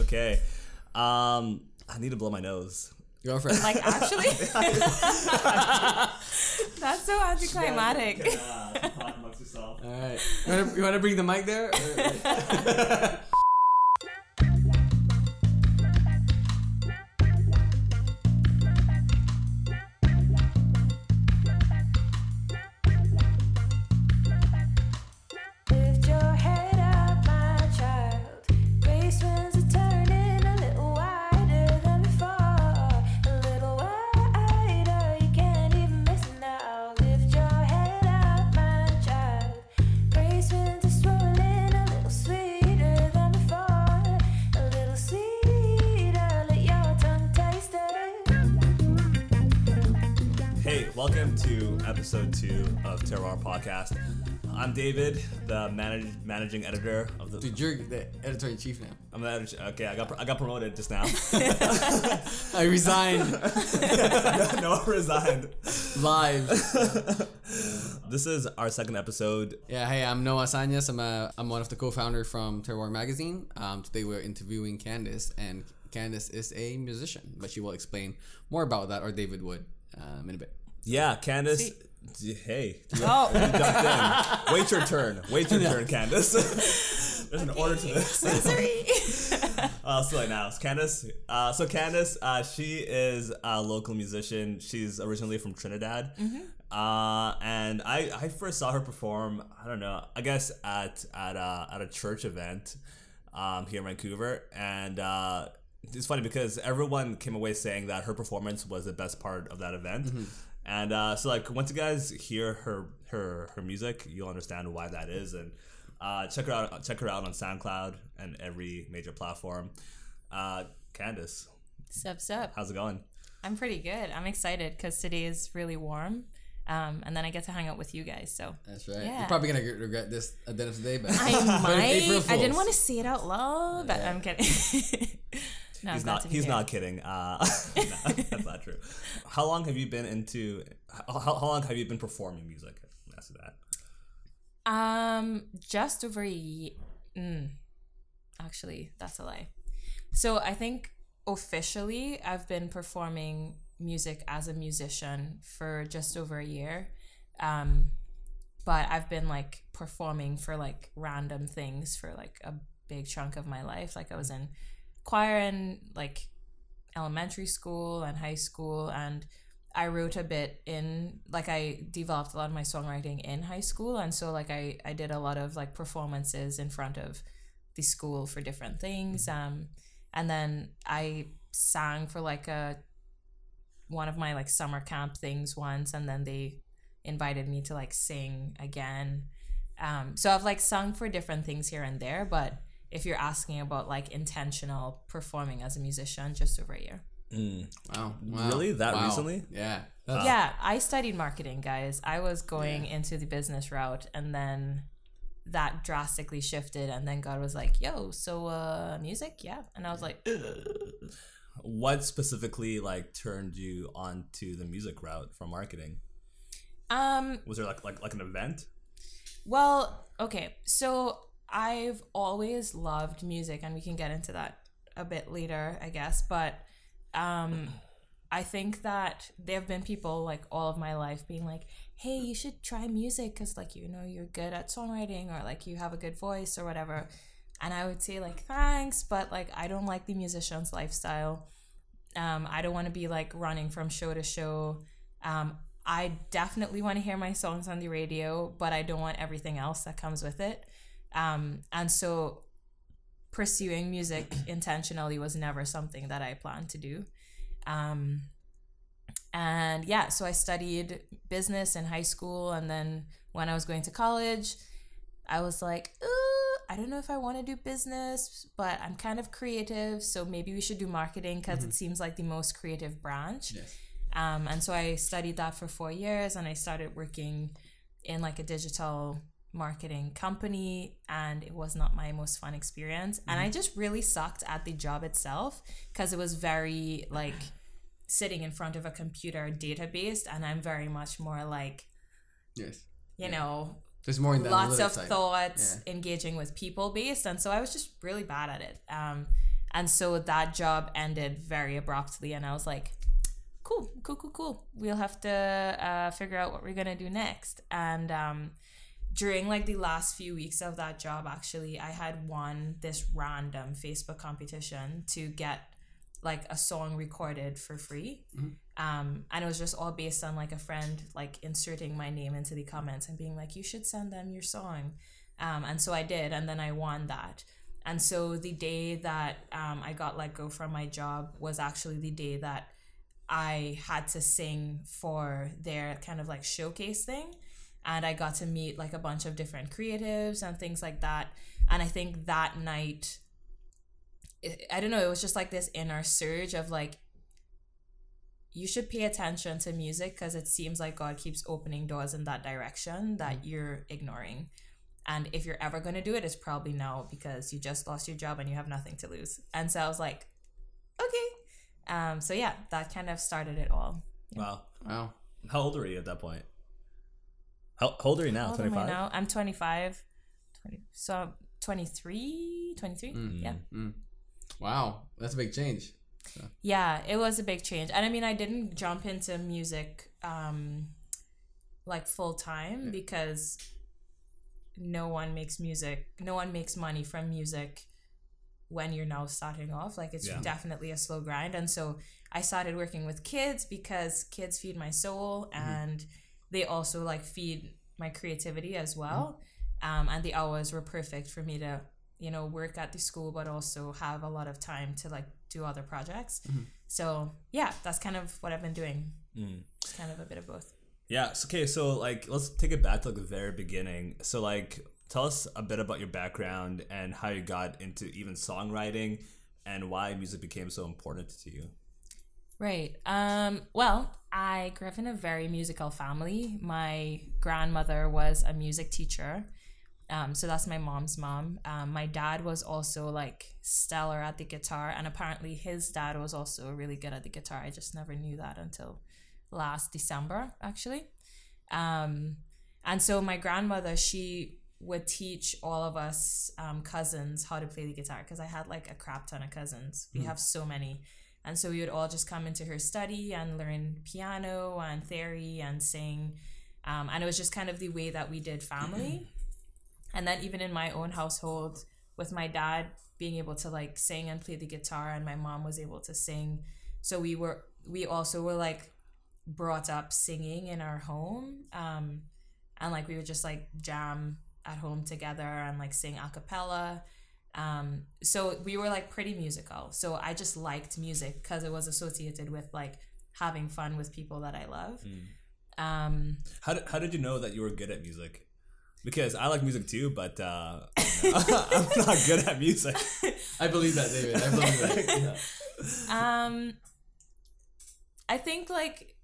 Okay. Um, I need to blow my nose. Go for it. Like actually, that's so anticlimactic. talk amongst yourself. All right. You wanna bring the mic there? David, the manage, managing editor of the. Dude, you're the editor in chief now. I'm the editor. Okay, I got I got promoted just now. I resigned no, I resigned. live. This is our second episode. Yeah, hey, I'm Noah Sanyas. I'm a, I'm one of the co-founder from Terroir Magazine. Um, today we're interviewing Candace, and Candace is a musician, but she will explain more about that, or David would, um, in a bit. Yeah, Candace. d- Hey, Oh. Wait your turn. Wait your turn, Candace. There's an order to this. sorry. Uh, so like now, it's Candace. Uh, so Candace, uh, she is a local musician. She's originally from Trinidad, uh, and I, I first saw her perform. I don't know. I guess at at a, at a church event um, here in Vancouver, and uh, it's funny because everyone came away saying that her performance was the best part of that event. And uh, so, like, once you guys hear her her her music, you'll understand why that is. And uh, check her out. Check her out on SoundCloud and every major platform. Uh, Candace, sup, sup. how's it going? I'm pretty good. I'm excited because today is really warm, um, and then I get to hang out with you guys. So That's right. Yeah. You're probably gonna regret- regret this at the end of the day, but I but it's April might. I didn't want to say it out loud, but Yeah. I'm kidding. no, He's not. He's here. not kidding. Uh, no, that's not true. How long have you been into? How, how long have you been performing music? Ask that. Um, just over a ye- mm, Actually, that's a lie. So I think officially I've been performing music as a musician for just over a year. Um, but I've been like performing for like random things for like a big chunk of my life. Like I was in choir in like elementary school and high school and I wrote a bit in like I developed a lot of my songwriting in high school and so like I I did a lot of like performances in front of the school for different things um and then I sang for like a one of my like summer camp things once and then they invited me to like sing again um so I've like sung for different things here and there but if you're asking about like intentional performing as a musician just over a year Wow. wow. Really? That Wow. recently? Yeah. That's, yeah, I studied marketing, guys. I was going into the business route and then that drastically shifted and then God was like, "Yo, so uh music?" Yeah. And I was like, "Ugh." What specifically like turned you onto the music route from marketing? um Was there like like like an event? well, okay. So I've always loved music and we can get into that a bit later, I guess, but um I think that there have been people like all of my life being like, "Hey, you should try music because like you know you're good at songwriting or like you have a good voice or whatever." And I would say like, "Thanks, but like I don't like the musician's lifestyle. Um, I don't want to be like running from show to show. Um, I definitely want to hear my songs on the radio, but I don't want everything else that comes with it. Um, and so pursuing music intentionally was never something that I planned to do. Um, and yeah, so I studied business in high school. And then when I was going to college, I was like, "Ooh, I don't know if I want to do business, but I'm kind of creative. So maybe we should do marketing because it seems like the most creative branch. Yes. Um, and so I studied that for four years and I started working in like a digital marketing company and it was not my most fun experience. And I just really sucked at the job itself because it was very like sitting in front of a computer database and I'm very much more like, Yes. you know, There's more in the lots of side. thoughts engaging with people based and so i was just really bad at it um, and so that job ended very abruptly and i was like cool cool cool cool we'll have to uh, figure out what we're gonna do next and um, during like the last few weeks of that job actually i had won this random facebook competition to get like a song recorded for free. Um, and it was just all based on like a friend like inserting my name into the comments and being like you should send them your song. Um, and so i did and then i won that. And so the day that um, i got let go from my job was actually the day that i had to sing for their kind of like showcase thing and i got to meet like a bunch of different creatives and things like that and i think that night it, i don't know it was just like this inner surge of like you should pay attention to music because it seems like God keeps opening doors in that direction that you're ignoring. And if you're ever going to do it, it's probably now because you just lost your job and you have nothing to lose. And so I was like, okay. Um, so yeah, that kind of started it all. Wow. Wow. How old were you at that point? How, how old are you now? How old am I 25? now? I'm 25. 20, so I'm 23, 23? Yeah. Mm. Wow. That's a big change. Yeah, it was a big change. And I mean, I didn't jump into music um like full time because no one makes music, no one makes money from music when you're now starting off. Like it's Yeah. definitely a slow grind. And so I started working with kids because kids feed my soul and they also like feed my creativity as well. Um, and the hours were perfect for me to, you know, work at the school, but also have a lot of time to like do other projects. So yeah, that's kind of what I've been doing. Mm. It's kind of a bit of both. Yeah. So, okay. So, like, let's take it back to like the very beginning. So, like, tell us a bit about your background and how you got into even songwriting and why music became so important to you. Right. Um, well, I grew up in a very musical family. My grandmother was a music teacher. Um, so that's my mom's mom. Um, my dad was also like stellar at the guitar, and apparently his dad was also really good at the guitar. I just never knew that until last December, actually. Um, and so my grandmother, she would teach all of us um, cousins how to play the guitar because I had like a crap ton of cousins. We have so many. And so we would all just come into her study and learn piano and theory and sing. Um, and it was just kind of the way that we did family. and then even in my own household, with my dad being able to like sing and play the guitar, and my mom was able to sing. So we were, we also were like brought up singing in our home. Um, and like we would just like jam at home together and like sing a cappella. Um, so we were like pretty musical. So I just liked music because it was associated with like having fun with people that I love. Um, How did, how did you know that you were good at music? Because I like music too, but uh, you I'm not good at music. I believe that, David. I believe that. um, I think like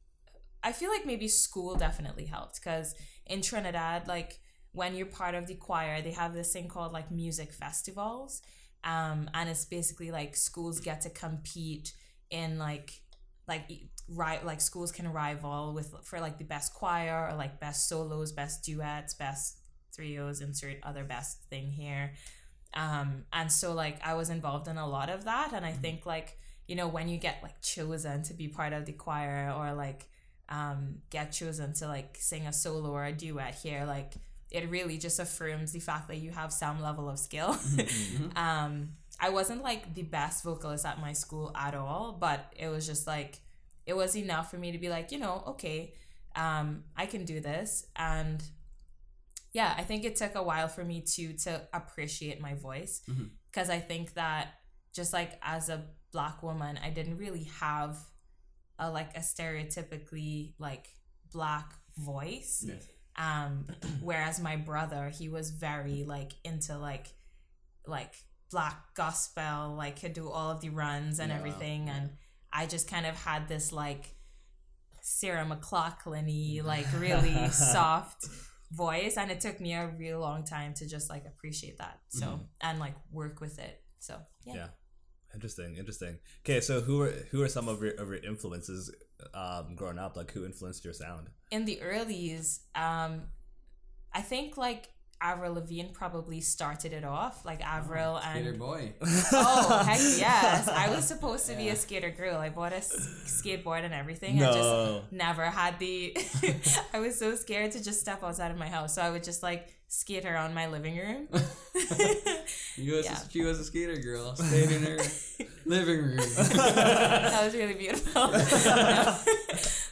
I feel like maybe school definitely helped because in Trinidad, like when you're part of the choir, they have this thing called like music festivals, um, and it's basically like schools get to compete in like like right like schools can rival with for like the best choir or like best solos, best duets, best trios, insert other best thing here. Um, and so like I was involved in a lot of that, and I think like you know when you get like chosen to be part of the choir or like um, get chosen to like sing a solo or a duet here, like it really just affirms the fact that you have some level of skill. um, I wasn't like the best vocalist at my school at all, but it was just like it was enough for me to be like, you know, okay, um, I can do this. And yeah, I think it took a while for me to to appreciate my voice because I think that just like as a black woman, I didn't really have a like a stereotypically like black voice. Yes. Um, whereas my brother, he was very like into like like black gospel, like could do all of the runs and Yeah, everything, and I just kind of had this like Sarah McLachlan-y, like really soft voice, and it took me a real long time to just like appreciate that. So and like work with it. So yeah. Yeah. Interesting, interesting. Okay, so who are who are some of your of your influences um, growing up? Like who influenced your sound? in the earlys, um, I think like Avril Lavigne probably started it off, like Avril Skater and boy. oh heck yes, I was supposed to be a skater girl. I bought a s- skateboard and everything. I just never had the. I was so scared to just step outside of my house, so I would just like skate on my living room. You was Yeah. she was a skater girl, stayed in her living room. that was really beautiful.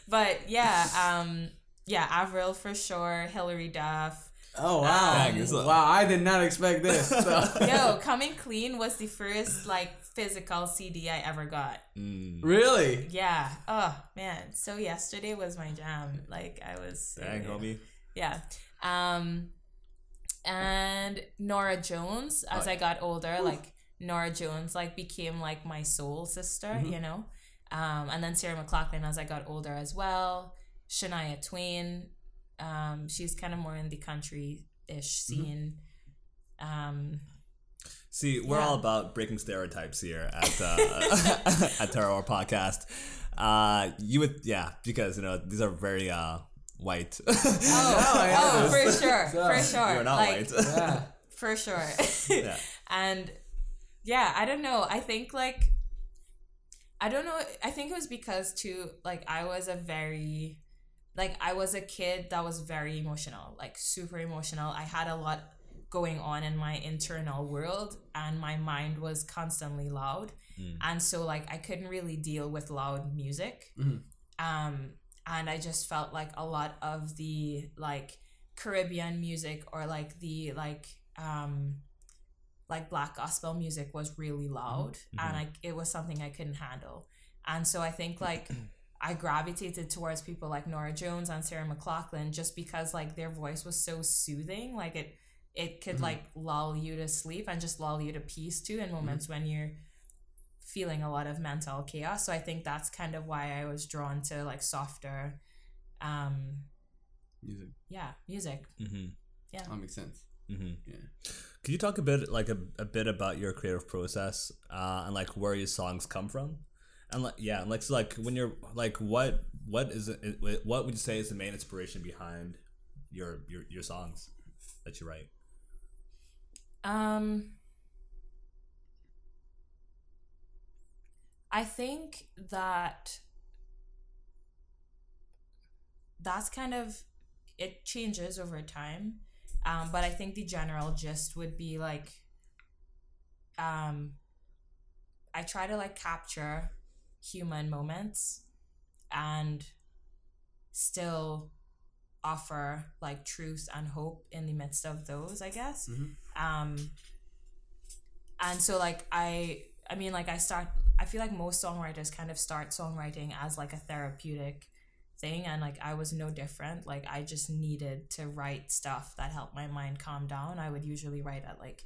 but yeah, um, yeah, Avril for sure, Hilary Duff. Oh wow! Dang, it's a- wow, I did not expect this. So. Yo, Coming Clean was the first like physical CD I ever got. Mm, really? Yeah. Oh man. So yesterday was my jam. Like I was. dang, homie. Yeah. Um, and Norah Jones. As Oh, I got older, like Norah Jones, like became like my soul sister. Mm-hmm. You know. Um, and then Sarah McLachlan as I got older as well. Shania Twain. Um, she's kind of more in the country ish Mm-hmm. scene. Um, See, we're Yeah. all about breaking stereotypes here at uh, at Terror Podcast. Uh, you would, yeah, because you know these are very uh white. Oh, I oh, for sure, for sure. You're not like, white. Yeah. for sure. Yeah. And yeah, I don't know. I think like I don't know. I think it was because too like I was a very like I was a kid that was very emotional, like super emotional. I had a lot going on in my internal world and my mind was constantly loud. And so like I couldn't really deal with loud music. Mhm. Um and I just felt like a lot of the like Caribbean music or like the like um like black gospel music was really loud mm-hmm. and mm-hmm. I, it was something I couldn't handle. And so I think like I gravitated towards people like Norah Jones and Sarah McLachlan just because like their voice was so soothing. Like it it could mm-hmm. like lull you to sleep and just lull you to peace too in moments when you're feeling a lot of mental chaos. So I think that's kind of why I was drawn to like softer um Music. yeah, music. Mm-hmm. Yeah. That makes sense. Mm-hmm. Yeah. Could you talk a bit, like a, a bit about your creative process uh, and like where your songs come from, and like yeah, and like so like when you're like what what is it, it- what would you say is the main inspiration behind your your your songs that you write? Um, I think that that's kind of it changes over time. Um, but I think the general gist would be like um I try to like capture human moments and still offer like truth and hope in the midst of those, I guess um and so like i i mean like i start i feel like most songwriters kind of start songwriting as like a therapeutic thing and like i was no different. Like i just needed to write stuff that helped my mind calm down. I would usually write at like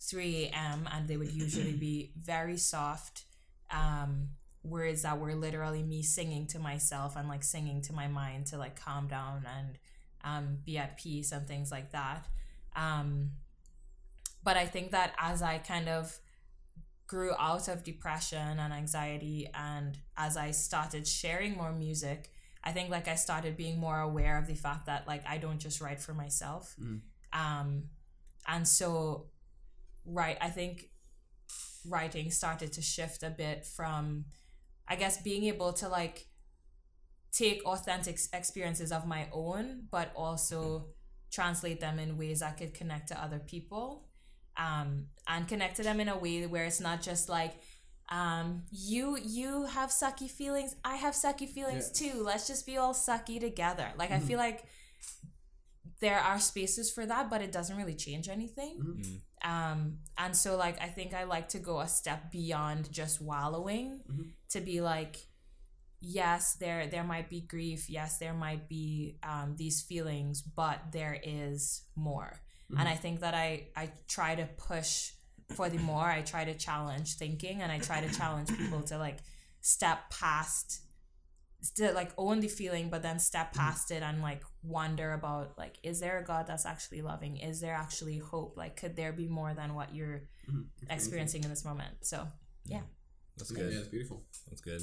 3 a.m and they would usually be very soft um words that were literally me singing to myself and like singing to my mind to like calm down and um be at peace and things like that. Um but I think that as I kind of grew out of depression and anxiety, and as I started sharing more music, I think like I started being more aware of the fact that like I don't just write for myself. Um, and so, right, I think writing started to shift a bit from, I guess, being able to like take authentic experiences of my own, but also translate them in ways that could connect to other people um, and connect to them in a way where it's not just like um, you you have sucky feelings i have sucky feelings too. Let's just be all sucky together. Like i feel like there are spaces for that but it doesn't really change anything. Um, and so like i think i like to go a step beyond just wallowing to be like yes there there might be grief. Yes there might be um, these feelings but there is more and mm-hmm. i think that i i try to push for the more. I try to challenge thinking and i try to challenge people to like step past to like own the feeling but then step mm-hmm. past it and like wonder about like is there a god that's actually loving? Is there actually hope? Like could there be more than what you're mm-hmm. experiencing in this moment? So yeah. That's good. Yeah, good. it's beautiful. That's good.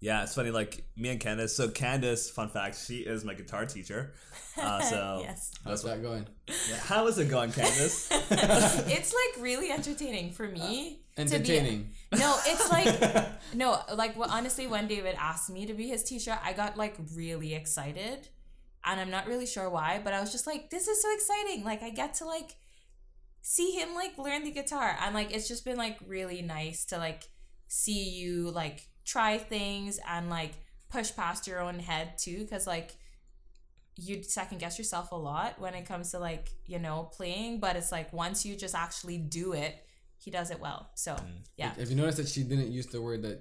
Yeah, it's funny. Like me and Candace. So Candace, fun fact, she is my guitar teacher. Uh, so yes. How's that going? yeah. how is it going, Candace? it's like really entertaining for me. to be- Entertaining. no, it's like no, like well, honestly, when David asked me to be his teacher, I got like really excited, and I'm not really sure why, but I was just like, this is so exciting! Like I get to like see him like learn the guitar, and like it's just been like really nice to like see you like try things and like push past your own head too, because like you second guess yourself a lot when it comes to like you know playing but it's like once you just actually do it he does it well. So mm. yeah. Have you noticed that she didn't use the word that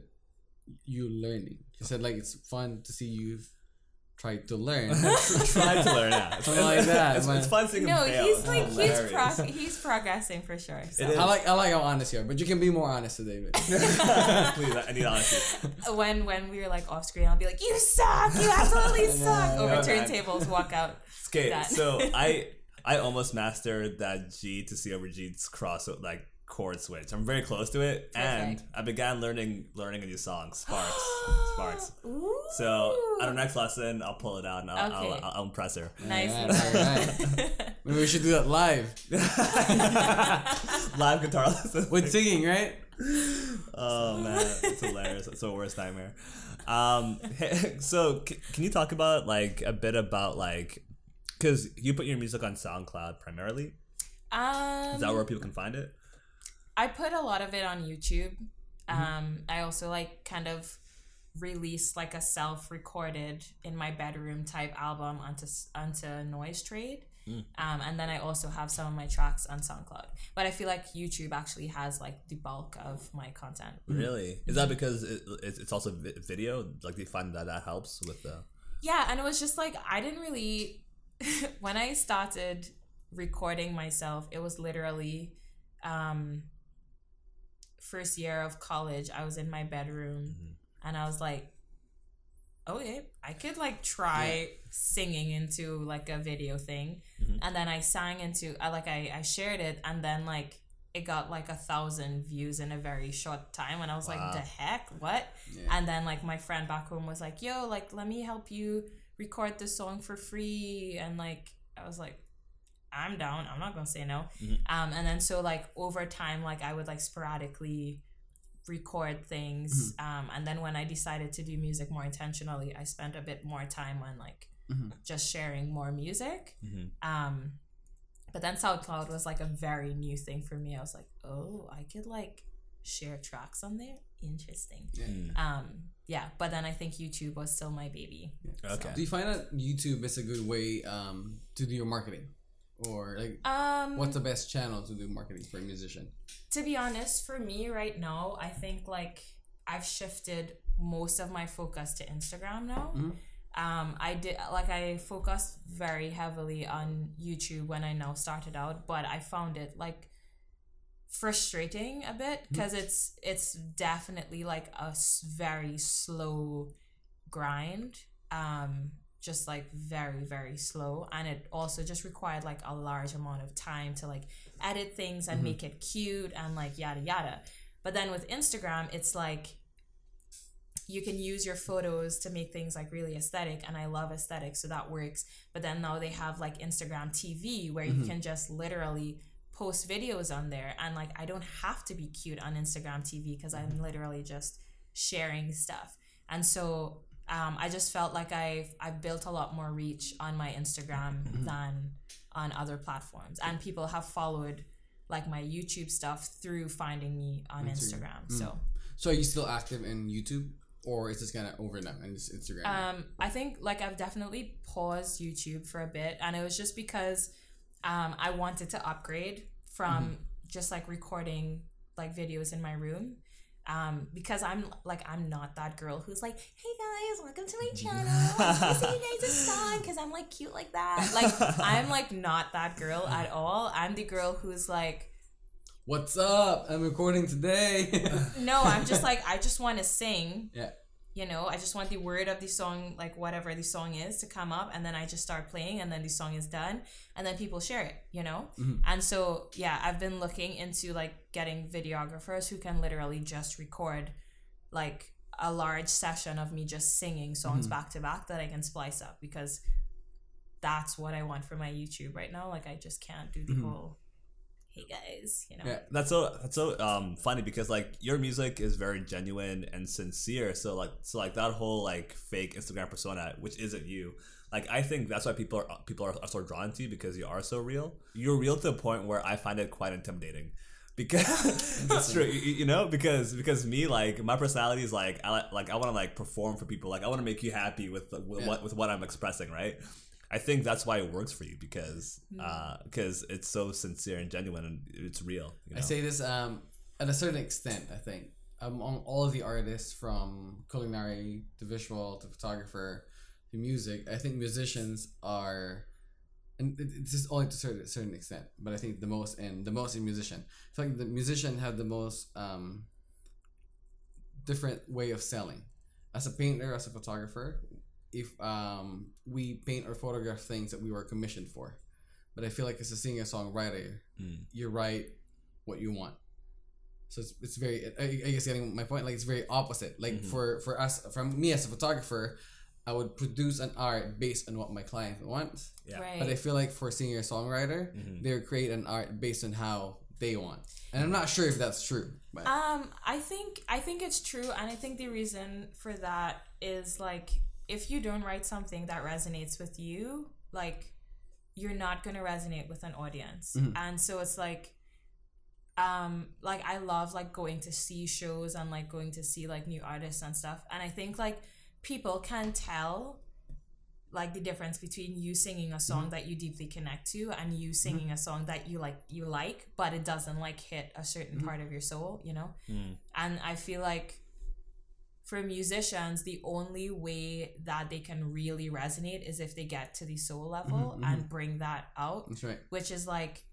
you learning? She said like it's fun to see you try to learn. Try to learn that. Something like that, It's, it's fun seeing him no fail. he's It's like he's pro- he's progressing for sure so. It is. I like I like how honest you are, but you can be more honest to David. Please, I need honesty. when when we were like off screen i'll be like you suck you absolutely suck Yeah, over yeah, man. turntables walk out Okay, so I I almost mastered that G to C over G's cross like chord switch. I'm very close to it, and Perfect. I began learning learning a new song, Sparks. Sparks. Ooh. So at our next lesson, I'll pull it out and I'll, Okay. I'll, I'll, I'll impress her. nice Alright, alright. Maybe we should do that live Live guitar lesson. with singing, right? Oh man, it's hilarious. It's the worst nightmare. Um, so c- can you talk about like a bit about like, because you put your music on SoundCloud primarily. um Is that where people can find it? I put a lot of it on YouTube. Um, I also like kind of released like a self-recorded in my bedroom type album onto onto NoiseTrade. Um, and then I also have some of my tracks on SoundCloud. But I feel like YouTube actually has like the bulk of my content. Really? Is that because it, it's it's also vi- video? Like, do you find that that helps with the? Yeah, and it was just like I didn't really when I started recording myself, it was literally um first year of college. I was in my bedroom mm-hmm. and I was like, okay, I could like try singing into like a video thing. Mm-hmm. And then I sang into I like I, I shared it and then like it got like a thousand views in a very short time and I was Wow. like, the heck? What? Yeah. And then like my friend back home was like, yo, like let me help you record this song for free and like I was like I'm down. I'm not gonna say no. Um, and then so like over time, like I would like sporadically record things. Um, and then when I decided to do music more intentionally, I spent a bit more time on like Mhm. just sharing more music. Mhm. Um, but then SoundCloud was like a very new thing for me. I was like, oh, I could like share tracks on there. Interesting. Yeah. Um, yeah. But then I think YouTube was still my baby. Okay. Do you find that YouTube is a good way um, to do your marketing, or like Um, what's the best channel to do marketing for a musician? to be honest, for me right now, I think like I've shifted most of my focus to Instagram now. Um, I did like I focused very heavily on YouTube when I now started out, but I found it like frustrating a bit because it's it's definitely like a very slow grind um just like very very slow. And it also just required like a large amount of time to like edit things and mm-hmm. make it cute and like yada yada. But then with instagram it's like you can use your photos to make things like really aesthetic and i love aesthetic so that works. But then now they have like instagram tv where you mm-hmm. can just literally post videos on there. And like i don't have to be cute on instagram tv because i'm mm-hmm. literally just sharing stuff. And so um, i just felt like i've i've built a lot more reach on my instagram than on other platforms. And people have followed like my youtube stuff through finding me on instagram, so. So are you still active in YouTube, or is this kind of over now and it's Instagram? Um, I think like I've definitely paused YouTube for a bit, and it was just because um, I wanted to upgrade from just like recording like videos in my room. Um, because I'm like I'm not that girl who's like, hey guys, welcome to my channel. I see you guys' song because I'm like cute like that. Like I'm like not that girl at all. I'm the girl who's like, What's up? I'm recording today. no, I'm just like I just want to sing. yeah. You know i just want the word of the song like whatever the song is to come up and then i just start playing and then the song is done and then people share it you know and so yeah i've been looking into like getting videographers who can literally just record like a large session of me just singing songs Mm-hmm. back to back that I can splice up because that's what I want for my YouTube right now. Like I just can't do the Mm-hmm. whole hey guys, you know. Yeah. That's so that's so um funny because like your music is very genuine and sincere. So like so like that whole like fake Instagram persona, which isn't you. Like I think that's why people are people are, are so drawn to you because you are so real. You're real to the point where I find it quite intimidating. Because that's true, you, you know. Because because me, like my personality is like I like I want to like perform for people. Like I want to make you happy with, with Yeah. what with what I'm expressing, right? I think that's why it works for you because uh because it's so sincere and genuine and it's real. You know? I say this um, at a certain extent. I think among all of the artists, from culinary to visual to photographer to music, I think musicians are, and this is only to a certain, certain extent, but I think the most in the most in musician. I feel like the musician have the most um, different way of selling. As a painter, as a photographer, if um, we paint or photograph things that we were commissioned for, but I feel like as a singer songwriter, Mm. you write what you want. So it's, it's very I, I guess getting my point like it's very opposite. Like Mhm. for for us from me as a photographer, I would produce an art based on what my client wants. Yeah. Right. But I feel like for a singer songwriter, Mhm. they create an art based on how they want. And I'm not sure if that's true. But Um, I think I think it's true, and I think the reason for that is like if you don't write something that resonates with you, like you're not gonna resonate with an audience, Mhm. and so it's like, um, like I love like going to see shows and like going to see like new artists and stuff, and I think like people can tell like the difference between you singing a song that you deeply connect to and you singing a song that you like you like but it doesn't like hit a certain part of your soul you know? Mm. and i feel like for musicians the only way that they can really resonate is if they get to the soul level Mhm, and bring that out that's right. which is like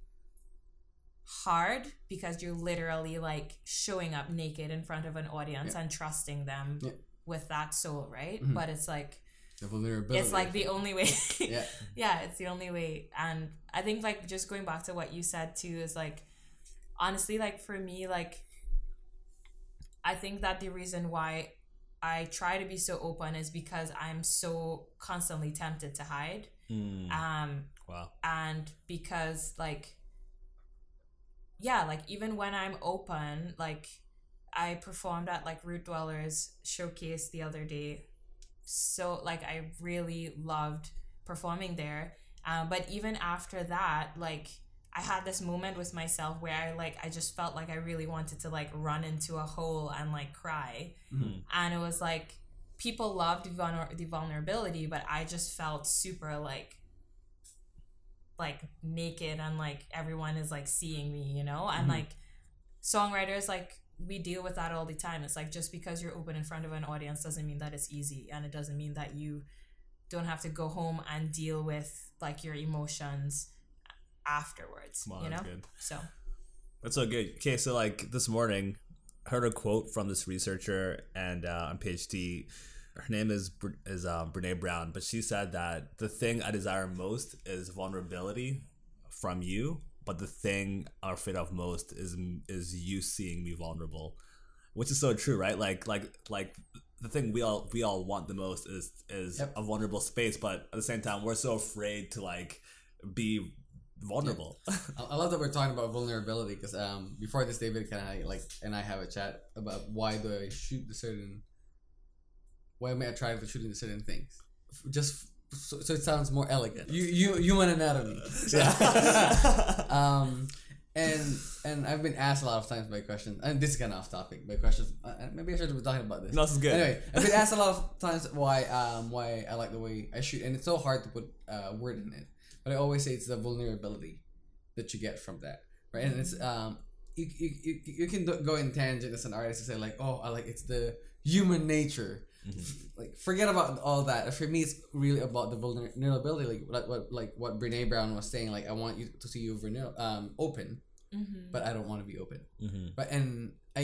hard because you're literally like showing up naked in front of an audience Yeah. and trusting them Yeah. with that soul right Mhm. but it's like The vulnerability. it's like the only way yeah. yeah it's the only way and i think like just going back to what you said too is like honestly like for me like i think that the reason why i try to be so open is because i'm so constantly tempted to hide Mm. um wow. and because like yeah like even when i'm open like i performed at like root dwellers showcase the other day so like i really loved performing there um, but even after that like i had this moment with myself where i like i just felt like i really wanted to like run into a hole and like cry. Mhm. and it was like people loved the, vulnerability but i just felt super like like naked and like everyone is like seeing me you know? And Mhm. like songwriters like we deal with that all the time. It's like just because you're open in front of an audience doesn't mean that it's easy. And it doesn't mean that you don't have to go home and deal with like your emotions afterwards Wow, you know that's good. so That's so good. Okay, so like this morning, I heard a quote from this researcher and uh, on PhD. Her name is is um, Brene Brown, but she said that the thing I desire most is vulnerability from you, but the thing I'm afraid of most is is you seeing me vulnerable, which is so true, right? Like like like the thing we all we all want the most is is Yep. a vulnerable space, but at the same time we're so afraid to like be vulnerable. I I love that we're talking about vulnerability because um before this David and I like and I have a chat about why do I shoot the certain why am I attracted to shooting the certain things just f- so, so it sounds more elegant you you human anatomy Yeah. um and and I've been asked a lot of times by questions and this is kind of off topic by questions uh, maybe I should have been talking about this no, this is good. Anyway, I've been asked a lot of times why um why I like the way I shoot, and it's so hard to put uh, word in it. But I always say it's the vulnerability that you get from that, right? And it's um you you, you, you can go in tangent as an artist and say like oh I like it's the human nature. Like forget about all that. For me, it's really about the vulnerability, like like what like what Brene Brown was saying. Like I want you to see you vulner- um open, mm-hmm. but I don't want to be open. hmm But and I,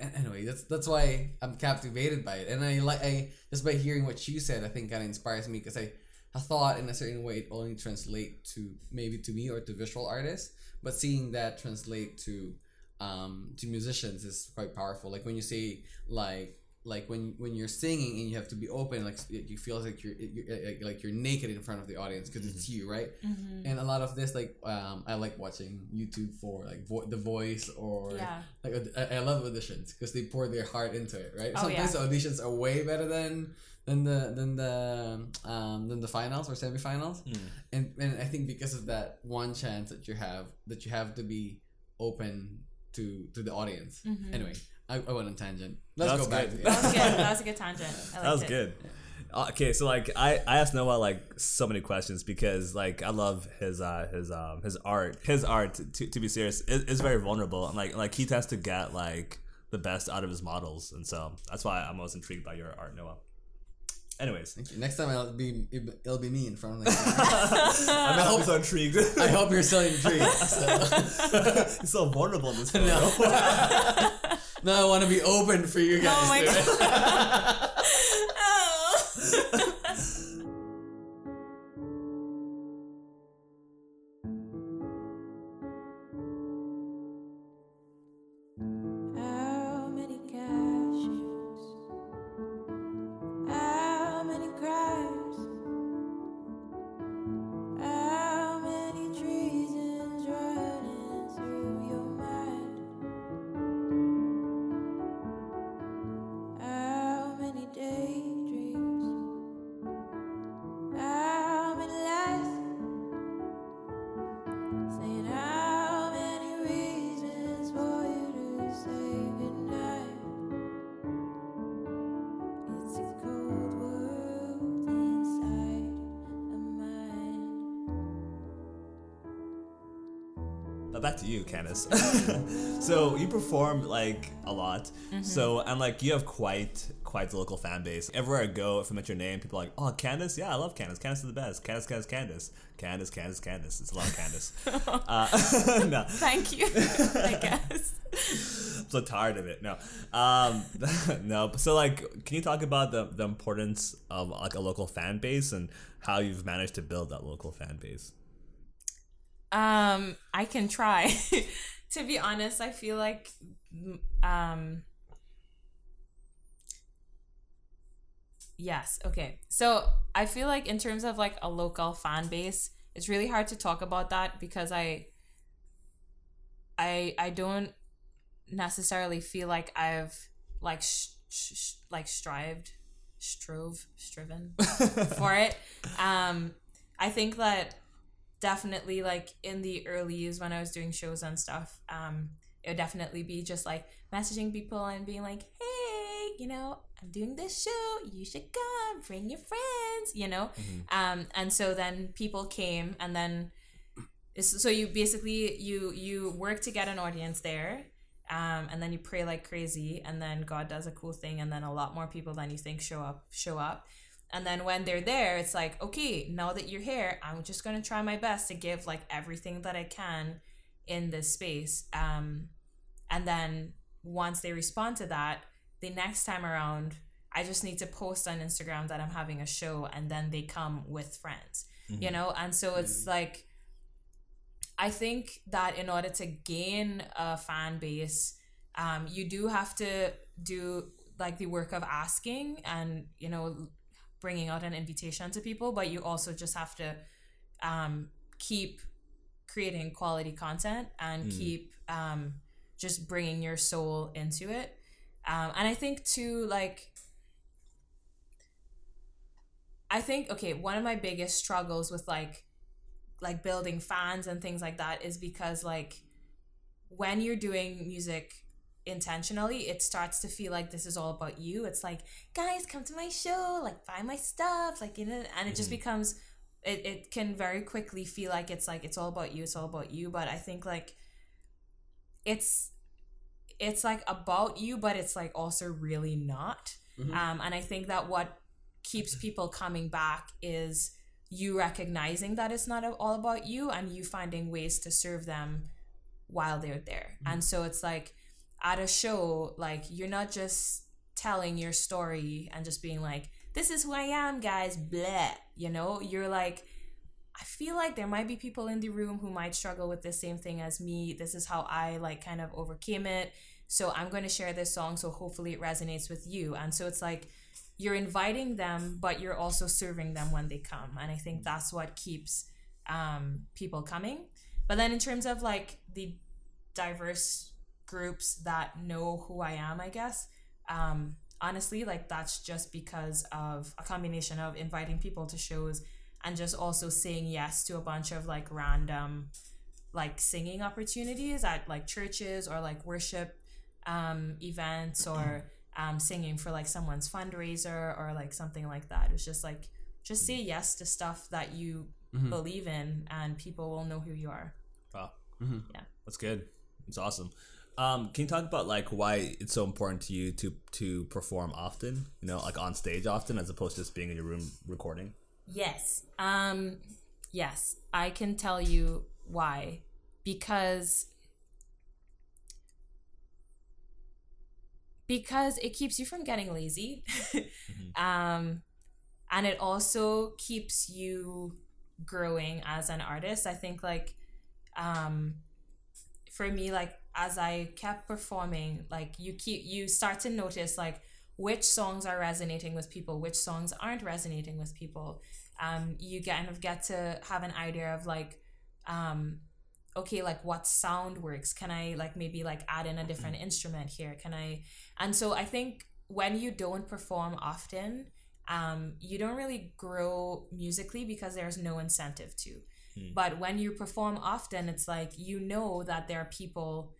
I anyway, that's that's why I'm captivated by it, and I like I just by hearing what you said, I think kind of inspires me because I, I thought in a certain way it only translate to maybe to me or to visual artists, but seeing that translate to um to musicians is quite powerful. Like when you say like like when when you're singing and you have to be open like you feel like you're, you're like, like you're naked in front of the audience because it's you right Mm-hmm. and a lot of this like um i like watching youtube for like vo- the voice or Yeah. like I, I love auditions because they pour their heart into it right Oh, sometimes yeah. the auditions are way better than than the than the um than the finals or semifinals Hmm. and and i think because of that one chance that you have that you have to be open to to the audience Mhm. anyway I, I went on tangent let's That's go back good. to That was good. That was a good tangent. I that was it. good. Uh, Okay, so like I, I asked Noah like so many questions because like I love his uh his um his art his art to, to be serious is, is very vulnerable and like like he tends to get like the best out of his models and so that's why I'm most intrigued by your art Noah. Anyways, Thank you. Next time I'll be it'll be me in front of the camera. I'm not so intrigued. I hope you're still intrigued. So. He's so vulnerable in this photo. No. no, I want to be open for you oh guys. Oh my god. Candace. so you perform like a lot. So and like you have quite quite the local fan base. Everywhere I go, if I mention your name, people are like, "Oh, Candace, yeah, I love Candace. Candace is the best. Candace, Candace, Candace, Candace, Candace, Candace." It's a lot of Candace. uh, no, Thank you. I guess. I'm so tired of it. No, um, no. So like, can you talk about the the importance of like a local fan base and how you've managed to build that local fan base? Um, I can try. to be honest, I feel like um Yes, okay. So, I feel like in terms of like a local fan base, it's really hard to talk about that because I I I don't necessarily feel like I've like sh- sh- like strived strove striven for it. Um I think that definitely like in the early years when I was doing shows and stuff, um, it would definitely be just like messaging people and being like, hey, you know, I'm doing this show, you should come, bring your friends, you know? Um, and so then people came and then it's- so you basically you you work to get an audience there um, and then you pray like crazy and then god does a cool thing and then a lot more people than you think show up show up and then when they're there it's like okay now that you're here i'm just going to try my best to give like everything that i can in this space um, and then once they respond to that the next time around i just need to post on instagram that i'm having a show and then they come with friends you know? And so it's like I think that in order to gain a fan base, um, you do have to do like the work of asking and you know bringing out an invitation to people, but you also just have to um, keep creating quality content and keep um, just bringing your soul into it. Um, and I think too, like I think okay, one of my biggest struggles with like like building fans and things like that is because like when you're doing music intentionally it starts to feel like this is all about you. It's like guys come to my show like buy my stuff like you know and it just mm-hmm. becomes it, it can very quickly feel like it's like it's all about you it's all about you but i think like it's it's like about you but it's like also really not. Mm-hmm. Um and i think that what keeps people coming back is you recognizing that it's not all about you and you finding ways to serve them while they're there. Mm-hmm. And so it's like at a show, like you're not just telling your story and just being like, this is who I am, guys, bleh. You know, you're like, I feel like there might be people in the room who might struggle with the same thing as me. This is how I like kind of overcame it. So I'm going to share this song. So hopefully it resonates with you. And so it's like you're inviting them, but you're also serving them when they come. And I think that's what keeps um, people coming. But then in terms of like the diverse groups that know who I am, I guess, um, honestly, like that's just because of a combination of inviting people to shows and just also saying yes to a bunch of like random like singing opportunities at like churches or like worship um, events or um, singing for like someone's fundraiser or like something like that. It's just like just say yes to stuff that you believe in and people will know who you are. Wow. Yeah. That's good. It's awesome. Um, can you talk about like why it's so important to you to to perform often? You know, like on stage often, as opposed to just being in your room recording. Yes. Um yes, I can tell you why. Because because it keeps you from getting lazy. um and it also keeps you growing as an artist. I think like um for me like as I kept performing, like you keep you start to notice like which songs are resonating with people, which songs aren't resonating with people. Um, you kind of get to have an idea of like, um, okay, like what sound works? Can I like maybe like add in a different instrument here? Can I? And so I think when you don't perform often, um, you don't really grow musically because there's no incentive to. But when you perform often, it's like you know that there are people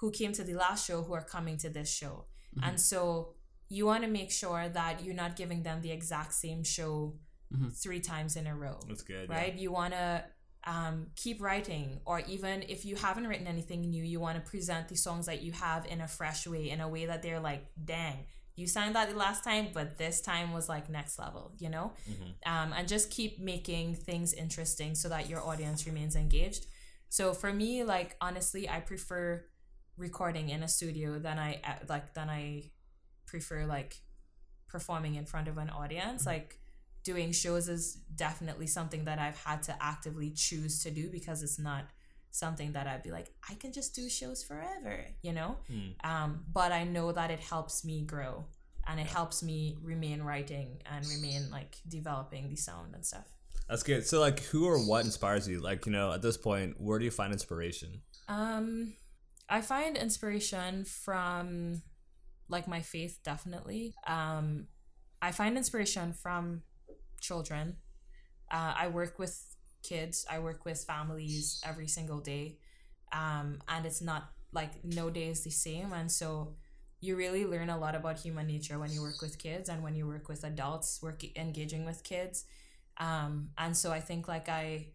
who came to the last show who are coming to this show. And so you want to make sure that you're not giving them the exact same show three times in a row. That's good. yeah. Right? You want to um, keep writing, or even if you haven't written anything new, you want to present the songs that you have in a fresh way, in a way that they're like, dang, you signed that the last time, but this time was like next level, you know? Um, and just keep making things interesting so that your audience remains engaged. So for me, like, honestly, I prefer recording in a studio than I uh, like than I prefer like performing in front of an audience. Like doing shows is definitely something that I've had to actively choose to do because it's not something that I'd be like I can just do shows forever, you know. Um, but I know that it helps me grow and it helps me remain writing and remain like developing the sound and stuff. That's good. So, like, who or what inspires you? Like, you know, at this point, where do you find inspiration? Um, I find inspiration from like my faith, definitely. Um, I find inspiration from children. Uh, I work with kids. I work with families every single day, um, and it's not like no day is the same. And so you really learn a lot about human nature when you work with kids and when you work with adults, work engaging with kids. Um, and so I think like I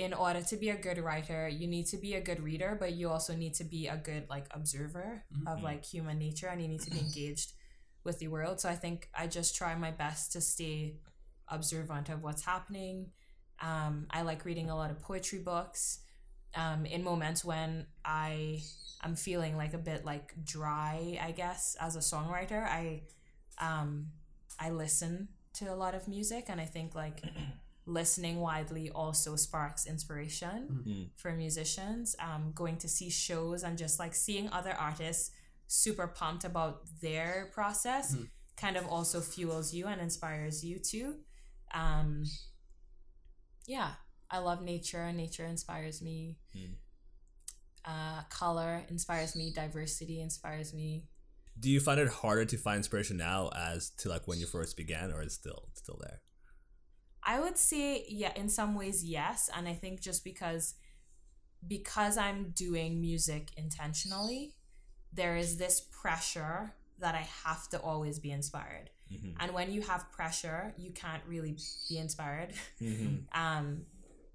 in order to be a good writer, you need to be a good reader, but you also need to be a good like observer of like human nature and you need to be engaged with the world. So I think I just try my best to stay observant of what's happening. Um, I like reading a lot of poetry books. Um, in moments when I am feeling like a bit like dry, I guess, as a songwriter, I um, I listen to a lot of music, and I think like listening widely also sparks inspiration for musicians. Um, going to see shows and just like seeing other artists super pumped about their process kind of also fuels you and inspires you too. Um, yeah, I love nature, and nature inspires me. Uh, color inspires me. Diversity inspires me. Do you find it harder to find inspiration now as to like when you first began, or is it still still there? I would say yeah, in some ways yes, and I think just because because I'm doing music intentionally, there is this pressure that I have to always be inspired. And when you have pressure, you can't really be inspired. um,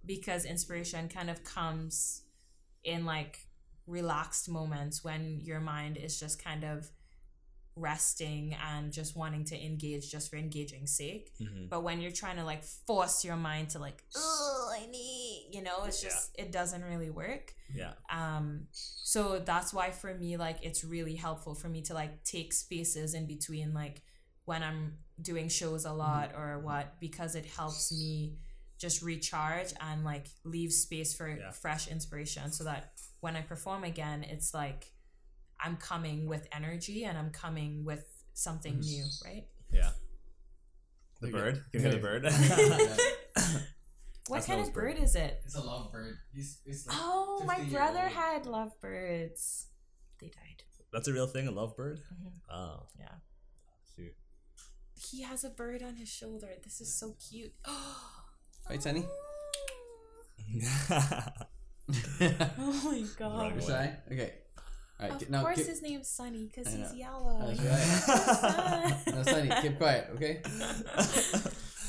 because inspiration kind of comes in like relaxed moments when your mind is just kind of resting and just wanting to engage just for engaging sake. But when you're trying to like force your mind to like, oh, I need, you know, it's just, it doesn't really work. Yeah. Um, so that's why for me, like, it's really helpful for me to like take spaces in between, like, when I'm doing shows a lot or what, because it helps me just recharge and like leave space for Yeah. fresh inspiration so that when I perform again, it's like I'm coming with energy and I'm coming with something new, right? Yeah. The Okay. bird. Can you hear the bird? What That's kind of bird. bird is it? It's a lovebird. He's, he's like Oh, my brother old. had lovebirds. They died. That's a real thing, a lovebird? Mhm. Oh, Yeah. shoot. He has a bird on his shoulder. This is so cute. Right, Sunny? Oh my god. Right. Shy? Okay. All right. Of get- now, course keep, his name's Sunny because he's yellow. That's right. now, Sunny, keep quiet, okay?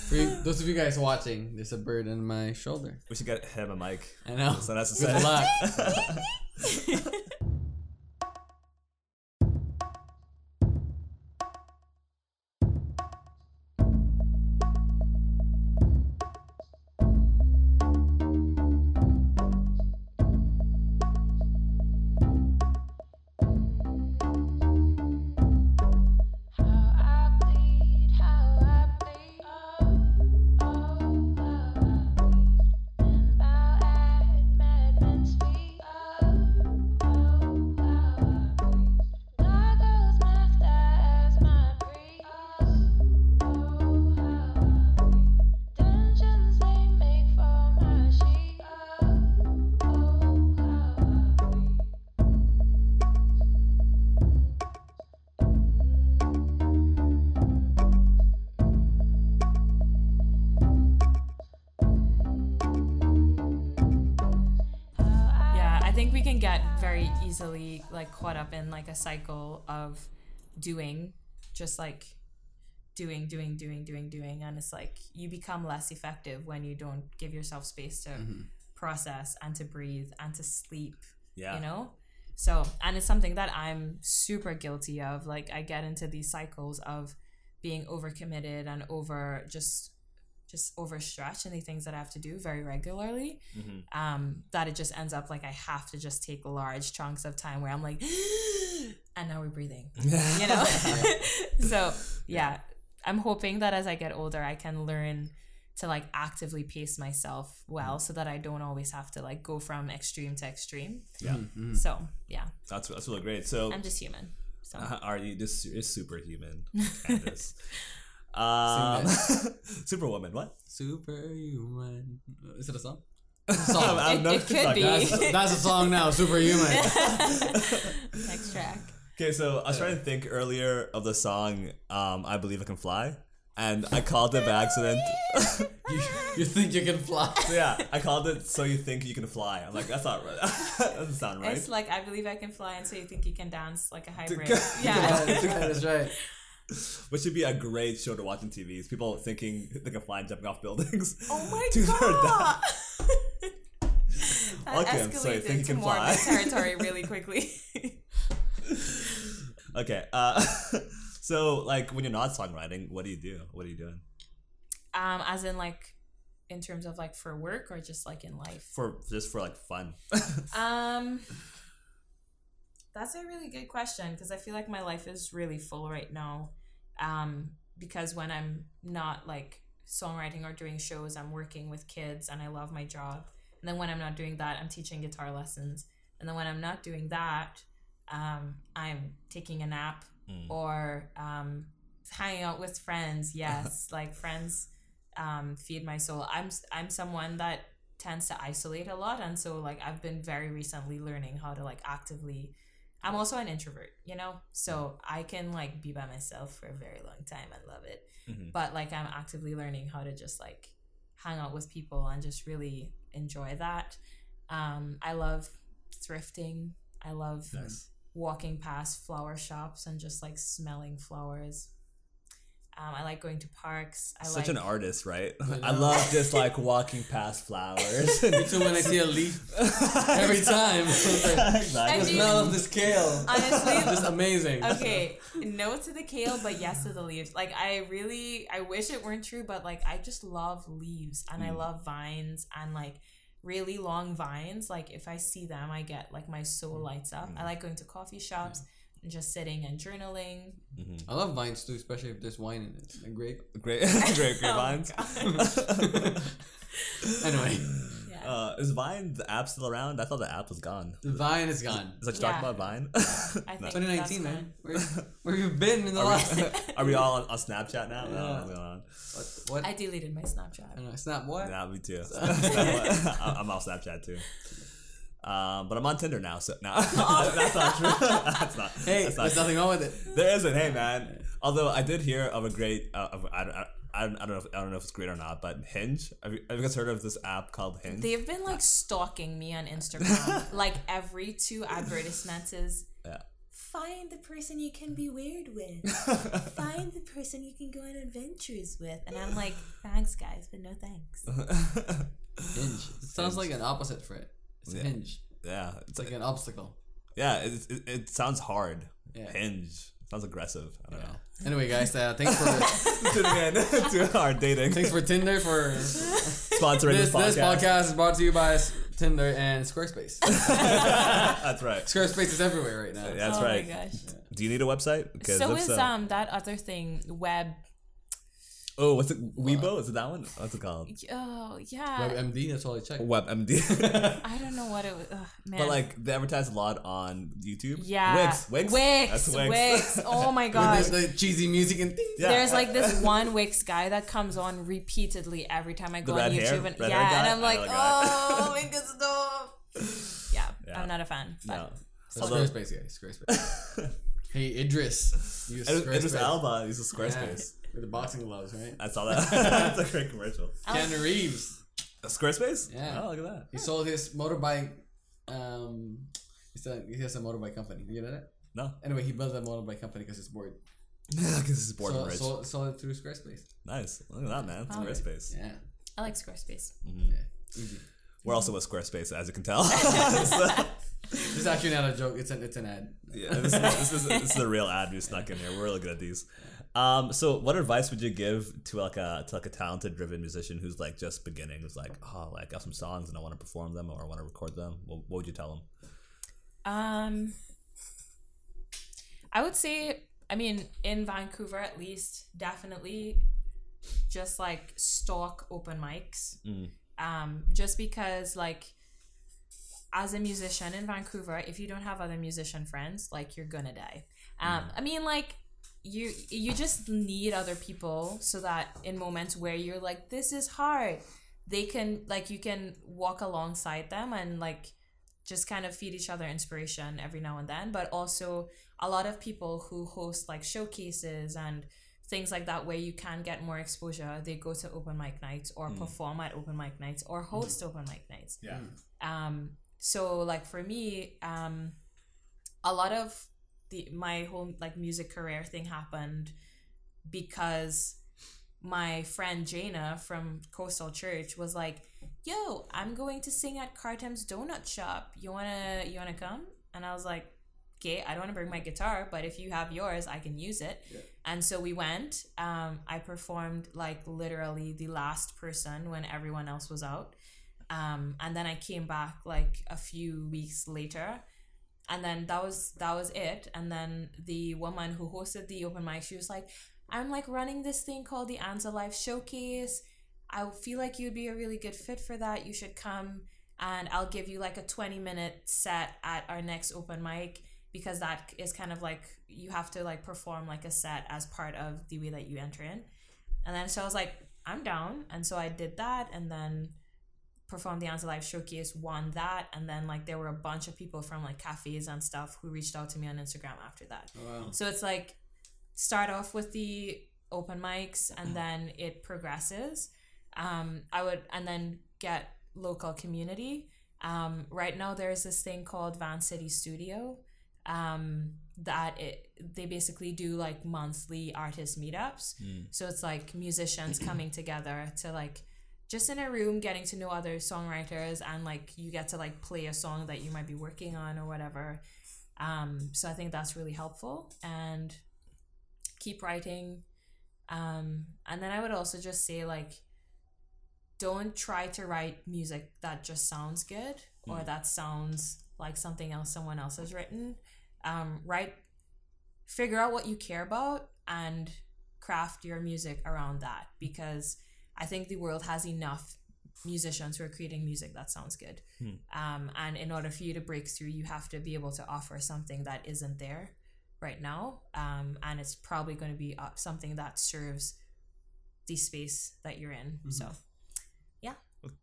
For you, those of you guys watching, there's a bird on my shoulder. we should get him a mic. I know. So that's Good the very easily like caught up in like a cycle of doing, just like doing, doing, doing, doing, doing, and it's like you become less effective when you don't give yourself space to mm-hmm. process and to breathe and to sleep. Yeah. You know. So, and it's something that I'm super guilty of. Like, I get into these cycles of being overcommitted and over just just overstretch in the things that I have to do very regularly. Mhm. Um, that it just ends up like I have to just take large chunks of time where I'm like, and now we're breathing, you know. so yeah, I'm hoping that as I get older, I can learn to like actively pace myself well, so that I don't always have to like go from extreme to extreme. Yeah. Mm-hmm. So yeah, That's, that's really great. So, I'm just human. So uh, are you this is superhuman, Candace? Um, superwoman, what? Superhuman. Is it a song? I'm- Song. I'm It- not- it could be. That's, that's a song now. Superhuman. next track. Okay, so I was trying to think earlier of the song um, "I Believe I Can Fly," and I called it by accident. you, you think you can fly? So, yeah, I called it "So You Think You Can Fly." I'm like, that's not right. that doesn't sound right. It's like I believe I can fly, and so you think you can dance like a hybrid. yeah. that's right. Which should be a great show to watch on TV. Is people thinking they can fly and jumping off buildings. Oh my god. that Okay, I'm sorry, escalated think to can morbid fly. territory really quickly. Okay, uh, so like when you're not songwriting, what do you do? What are you doing um, as in like, in terms of like for work or just like in life. for just for like fun? Um, that's a really good question because I feel like my life is really full right now. Um, because when I'm not like songwriting or doing shows, I'm working with kids and I love my job. And then when I'm not doing that, I'm teaching guitar lessons. And then when I'm not doing that, um, I'm taking a nap Mm. or um, hanging out with friends. Yes, like friends um, feed my soul. I'm I'm someone that tends to isolate a lot, and so like I've been very recently learning how to like actively. I'm also an introvert, you know, so I can like be by myself for a very long time. and love it, Mhm. but like I'm actively learning how to just like hang out with people and just really enjoy that. Um, I love thrifting. I love Nice. walking past flower shops and just like smelling flowers. Um, I like going to parks. I Such like an artist, right? I I love just like walking past flowers. Me too. When I see a leaf, every time. the exactly. I smell of this kale. Honestly- just amazing. okay, no to the kale, but yes to the leaves. Like I really, I wish it weren't true, but like I just love leaves and I Mm. love vines and like really long vines. Like if I see them, I get like my soul lights up. I like going to coffee shops, and just sitting and journaling. I love vines too, especially if there's wine in it. Like grape. Great, great, great vines. Anyway, Yeah. uh, is Vine the app still around? I thought the app was gone. the vine is gone. Is that you Yeah. talking about Vine? I think 2019, man. Where, where you been in the last? Are we all on, on Snapchat now? No, Yeah. what's going on? what? what? I deleted my Snapchat. I don't know. Snap what? Yeah, me too. I'm off Snapchat too. Um, but I'm on Tinder now, so no, that's not true. that's not. Hey, that's not there's nothing wrong with it. There isn't. Hey, man. Although I did hear of a great, uh, of, I, don't- I, I don't know, if, I don't know if it's great or not, but Hinge. Have you, have you guys heard of this app called Hinge? They've been like stalking me on Instagram. like every two advertisements is yeah. find the person you can be weird with. find the person you can go on adventures with. And I'm like, thanks guys, but no thanks. Hinge. It sounds like an opposite for it. It's a Yeah. hinge. yeah, it's It's like like an obstacle. yeah, it, it, it sounds hard. Yeah. Hinge sounds aggressive. I don't know. Anyway, guys, uh, thanks for Tuning in to our dating thanks for Tinder for sponsoring this. this, This podcast is brought to you by Tinder and Squarespace. That's right. Squarespace is everywhere right now. That's oh right. my gosh. Do you need a website? So if is um that other thing web Oh, what's it? Weibo? Is it that one? What's it called? oh yeah WebMD, that's all I checked. WebMD. I don't know what it was ugh, man but like they advertise a lot on YouTube. yeah Wix. Wix. Wix That's Wix. Wix. oh my god this, the cheesy music and things. Yeah. There's like this one Wix guy that comes on repeatedly every time I go red on hair- YouTube, and red yeah, hair and? I'm like, I know that oh, make it stop. Yeah, Yeah. I'm not a fan. But No. So Although- Squarespace, guys. Squarespace. hey, Idris. Use It was, it was Squarespace. Elba. Uses Yeah, Squarespace. With the boxing gloves, right? I saw that. That's a great commercial. Keanu Reeves. Squarespace? Yeah. Oh, look at that. He sold his motorbike. Um, he's a, he has a motorbike company. You know that? No. Anyway, he built a motorbike company because he's bored. Because this is bored so, and rich. Sold, sold it through Squarespace. nice. Look at that, man. Oh. Squarespace. Yeah. I like Squarespace. Mm-hmm. Yeah. Easy. We're also with Squarespace, as you can tell. So, This is actually not a joke. It's an it's an ad. yeah, this, is, this, is, this is a real ad we snuck in here. We're really good at these. Um, so, what advice would you give to like a to like a talented, driven musician who's like just beginning, who's like, oh, like I have some songs and I want to perform them or I want to record them? What, what would you tell them? Um, I would say, I mean, in Vancouver at least, definitely just like stalk open mics. Mm. Um, just because like as a musician in Vancouver, if you don't have other musician friends, like you're gonna die. Um, I mean, like you you just need other people so that in moments where you're like, this is hard, they can like you can walk alongside them and like just kind of feed each other inspiration every now and then. But also a lot of people who host like showcases and things like that where you can get more exposure they go to open mic nights or perform at open mic nights or host open mic nights Yeah. um so like for me um a lot of the my whole like music career thing happened because my friend Jana from Coastal Church was like, "Yo, I'm going to sing at Cartem's Donut Shop. You wanna you wanna come?" And I was like, "Okay, I don't want to bring my guitar, but if you have yours, I can use it." And so we went. Um, I performed like literally the last person when everyone else was out. Um, and then I came back like a few weeks later and then that was that was it. And then the woman who hosted the open mic she was like i'm like running this thing called the anza life showcase. I feel like you'd be a really good fit for that. You should come and i'll give you like a 20 minute set at our next open mic because that is kind of like you have to like perform like a set as part of the way that you enter in. And then so i was like i'm down. And so i did that. And then performed the Answer Live showcase, won that, and then like there were a bunch of people from like cafes and stuff who reached out to me on Instagram after that. Wow. So it's like start off with the open mics and then it progresses. Um, I would and then get local community. Um, right now there's this thing called Van City Studio. Um, that it they basically do like monthly artist meetups. So it's like musicians coming together to like just in a room getting to know other songwriters and like you get to like play a song that you might be working on or whatever. Um, so I think that's really helpful and keep writing. Um, and then I would also just say like don't try to write music that just sounds good or that sounds like something else someone else has written. Um, write figure out what you care about and craft your music around that because I think the world has enough musicians who are creating music that sounds good. Um, and in order for you to break through, you have to be able to offer something that isn't there right now. Um, and it's probably going to be uh, something that serves the space that you're in. So, yeah.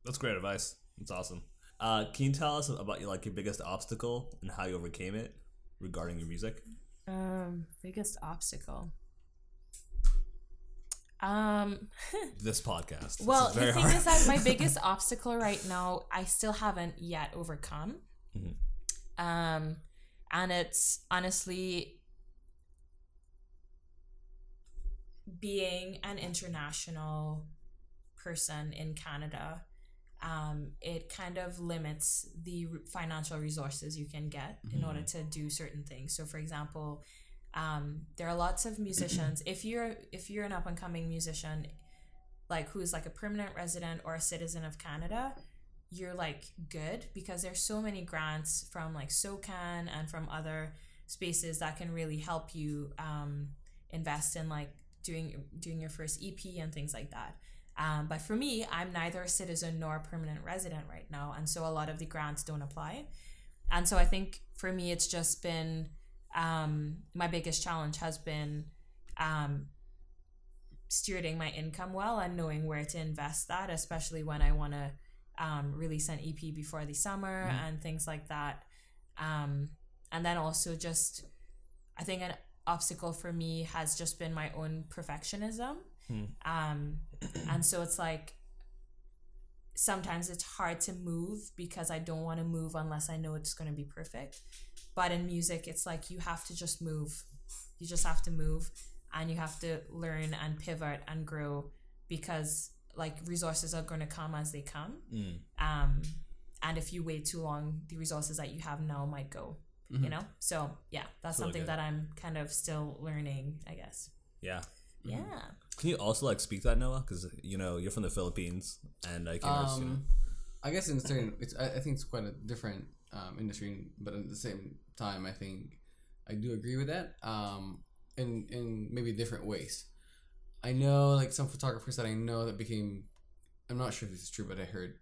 That's great advice. That's awesome. Uh, can you tell us about your like your biggest obstacle and how you overcame it regarding your music? um, biggest obstacle. Um, This podcast. This well, the thing hard. is that my biggest obstacle right now, I still haven't yet overcome. Mhm. Um, and it's honestly being an international person in Canada. Um, it kind of limits the financial resources you can get in order to do certain things. So, for example, um, there are lots of musicians. if you're if you're an up and coming musician, like who's like a permanent resident or a citizen of Canada, you're like good because there's so many grants from like SOCAN and from other spaces that can really help you um, invest in like doing doing your first EP and things like that. Um, but for me, I'm neither a citizen nor a permanent resident right now, and so a lot of the grants don't apply. And so I think for me, it's just been um, my biggest challenge has been um, stewarding my income well and knowing where to invest that, especially when I want to um, release an EP before the summer and things like that. Um, and then also just, I think an obstacle for me has just been my own perfectionism. Um, and so it's like sometimes it's hard to move because I don't want to move unless I know it's going to be perfect. But in music, it's like you have to just move. You just have to move and you have to learn and pivot and grow because like resources are going to come as they come. Mm. Um, and if you wait too long, the resources that you have now might go. You know, so yeah, that's Totally something good. that I'm kind of still learning, I guess. Yeah. Yeah. Can you also like speak that Noah? Because you know you're from the Philippines, and I can you know, Um, I guess in certain, it's I, I think it's quite a different um, industry, but at the same time, I think I do agree with that. Um, in in maybe different ways. I know like some photographers that I know that became, I'm not sure if this is true, but I heard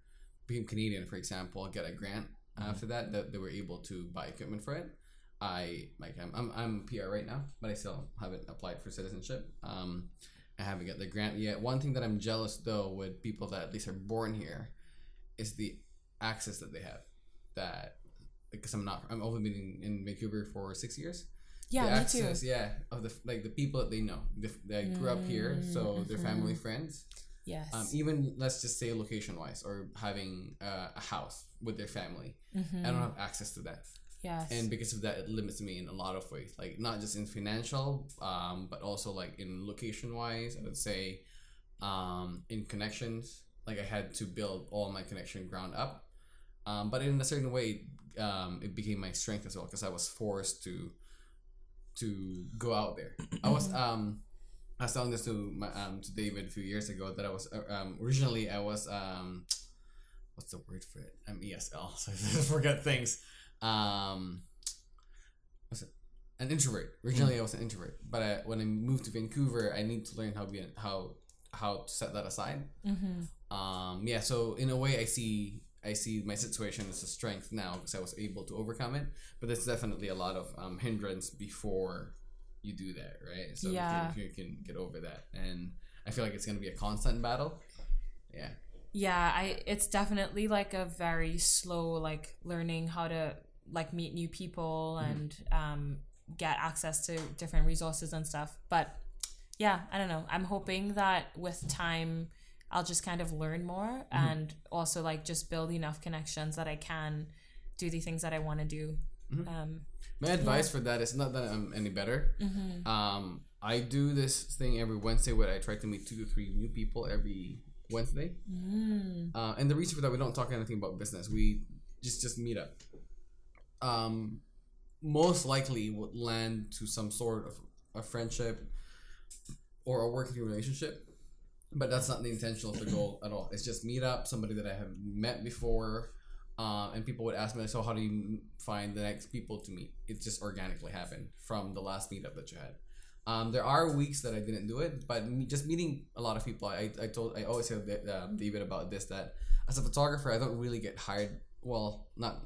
became Canadian, for example, get a grant after that that they were able to buy equipment for it. I like I'm, I'm I'm PR right now, but I still haven't applied for citizenship. Um, I haven't got the grant yet. One thing that I'm jealous though with people that at least are born here is the access that they have. That because I'm not I'm only been in, in Vancouver for six years. Yeah, the me access, too. yeah, of the like the people that they know. The, they grew up here, so their family, friends. Yes. Um, even let's just say location wise, or having uh, a house with their family. Mm-hmm. I don't have access to that yes. and because of that it limits me in a lot of ways like not just in financial um but also like in location wise i would say um in connections like i had to build all my connection ground up um but in a certain way um it became my strength as well because i was forced to to go out there. I was um i was telling this to my um to david a few years ago that i was uh, um originally i was um what's the word for it? I'm esl so i forget things. Um what's it? An introvert. Originally i was an introvert but I, when i moved to vancouver i need to learn how to be how how to set that aside. Mm-hmm. um yeah so in a way i see i see my situation as a strength now because i was able to overcome it but there's definitely a lot of um hindrance before you do that right so Yeah. you, can, you can get over that and i feel like it's going to be a constant battle yeah Yeah, I it's definitely like a very slow like learning how to like meet new people and um get access to different resources and stuff. But yeah, I don't know. I'm hoping that with time I'll just kind of learn more and also like just build enough connections that I can do the things that I want to do. Um My advice for that is not that I'm any better. Um, I do this thing every Wednesday where I try to meet two to three new people every Wednesday. Uh, and the reason for that, we don't talk anything about business. We just just meet up. Um, most likely would land to some sort of a friendship or a working relationship. But that's not the intention of the goal at all. It's just meet up somebody that I have met before, Uh, and people would ask me, so how do you find the next people to meet? It just organically happened from the last meetup that you had. Um, there are weeks that I didn't do it, but me, just meeting a lot of people, I, I told I always tell uh, David about this that as a photographer, I don't really get hired. Well, not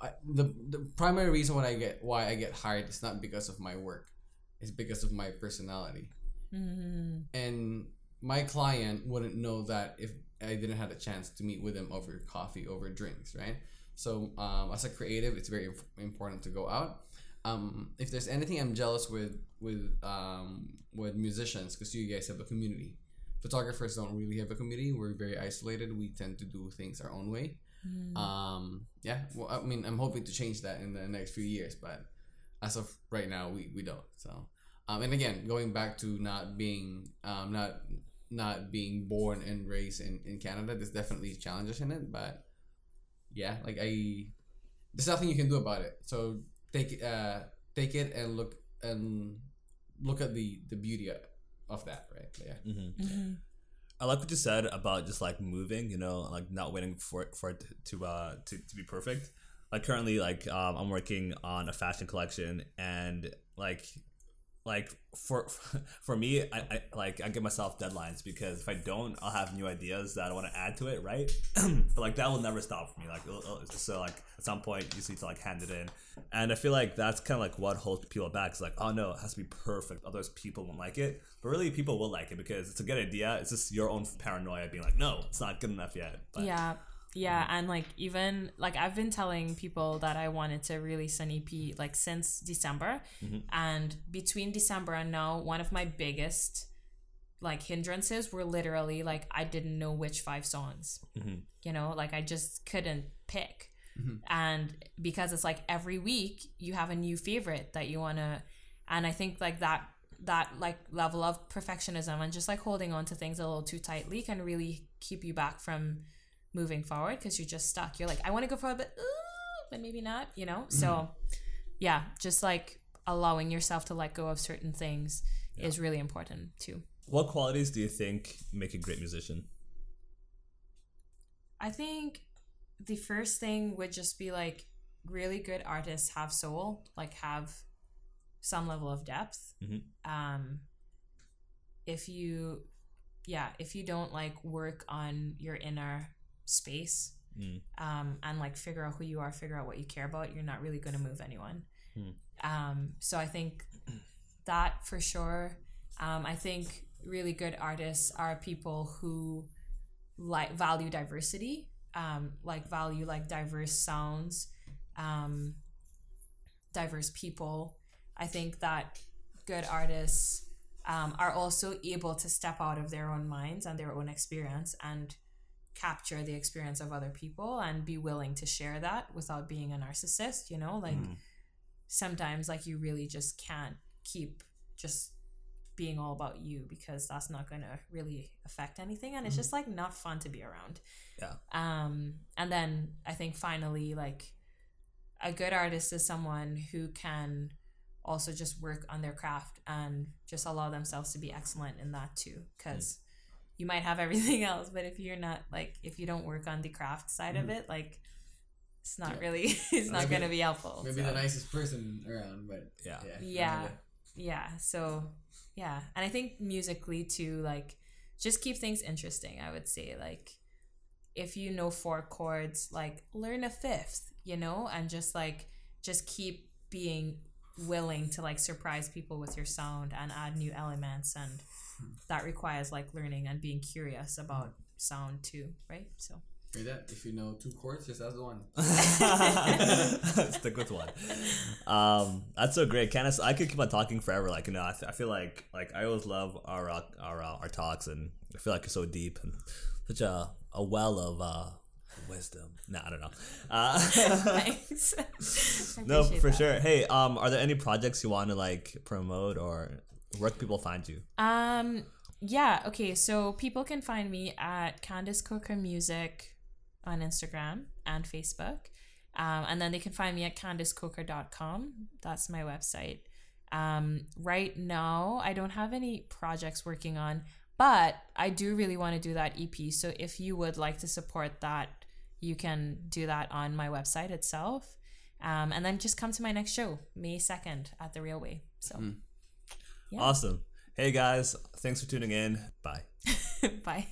I, the the primary reason why I get why I get hired is not because of my work, it's because of my personality. Mm-hmm. And my client wouldn't know that if I didn't have a chance to meet with them over coffee, over drinks, right? So um, as a creative, it's very important to go out. Um, if there's anything I'm jealous with with um, with musicians, because you guys have a community. Photographers don't really have a community. We're very isolated. We tend to do things our own way. Um, yeah, well, I mean, I'm hoping to change that in the next few years, but as of right now, we, we don't. So, um, and again, going back to not being um, not not being born and raised in, in Canada, there's definitely challenges in it, but yeah, like I, there's nothing you can do about it. So take it, uh, take it and look and look at the the beauty of, of that, right? Yeah. Mm-hmm. I like what you said about just like moving, you know, like not waiting for it, for it to uh to, to be perfect. Like currently, like um, I'm working on a fashion collection, and like like for for me, I, I like I give myself deadlines because if I don't, I'll have new ideas that I want to add to it, right? but like that will never stop for me. Like so like at some point you just need to like hand it in, and I feel like that's kind of like what holds people back. It's like oh no, it has to be perfect, otherwise people won't like it. But really, people will like it because it's a good idea. It's just your own paranoia being like no, it's not good enough yet. But, Yeah. Yeah, mm-hmm. and like even like I've been telling people that I wanted to release an EP like since December, mm-hmm. and between December and now, one of my biggest like hindrances were literally like I didn't know which five songs. Mm-hmm. You know, like I just couldn't pick, and because it's like every week you have a new favorite that you wanna, and I think like that that like level of perfectionism and just like holding on to things a little too tightly can really keep you back from moving forward because you're just stuck. You're like, I want to go forward, but ooh, but maybe not, you know? So, yeah, just like allowing yourself to let go of certain things is really important too. What qualities do you think make a great musician? I think the first thing would just be like really good artists have soul, like have some level of depth. Mhm. Um, if you, yeah, if you don't like work on your inner space, Mm. um, and like figure out who you are, figure out what you care about, you're not really going to move anyone. Hmm. Um, so I think that for sure. Um, I think really good artists are people who like value diversity, um, like value like diverse sounds, um, diverse people. I think that good artists um, are also able to step out of their own minds and their own experience and capture the experience of other people and be willing to share that without being a narcissist you know? Like mm. sometimes like you really just can't keep just being all about you because that's not going to really affect anything and it's mm. just like not fun to be around. Yeah. um and then i think finally like a good artist is someone who can also just work on their craft and just allow themselves to be excellent in that too because mm. You might have everything else but if you're not like if you don't work on the craft side of mm-hmm. it like it's not Yeah. really it's not Maybe- going to be helpful Maybe so. the nicest person around, but Yeah. yeah, Yeah. yeah so yeah and i think musically too like just keep things interesting i would say like if you know four chords like learn a fifth you know and just like just keep being willing to like surprise people with your sound and add new elements and that requires like learning and being curious about sound too right so Hear that? If you know two chords, just ask the one. Stick with one. Um, that's so great, Candace. I could keep on talking forever. Like you know, I, th- I feel like like I always love our uh, our uh, our talks, and I feel like it's so deep and such a a well of uh, wisdom. No, I don't know. Uh, thanks I no, for that. sure. Hey, um, are there any projects you want to like promote or where can people find you? Um, yeah, okay. So people can find me at Candace Coker Music on Instagram and Facebook. Um, and then they can find me at candacecoker.com. That's my website. Um, right now, I don't have any projects working on, but I do really want to do that EP. So if you would like to support that, you can do that on my website itself. Um, and then just come to my next show, May 2nd at The Railway. So. Mm. Yeah. Awesome. Hey guys, thanks for tuning in. Bye. Bye.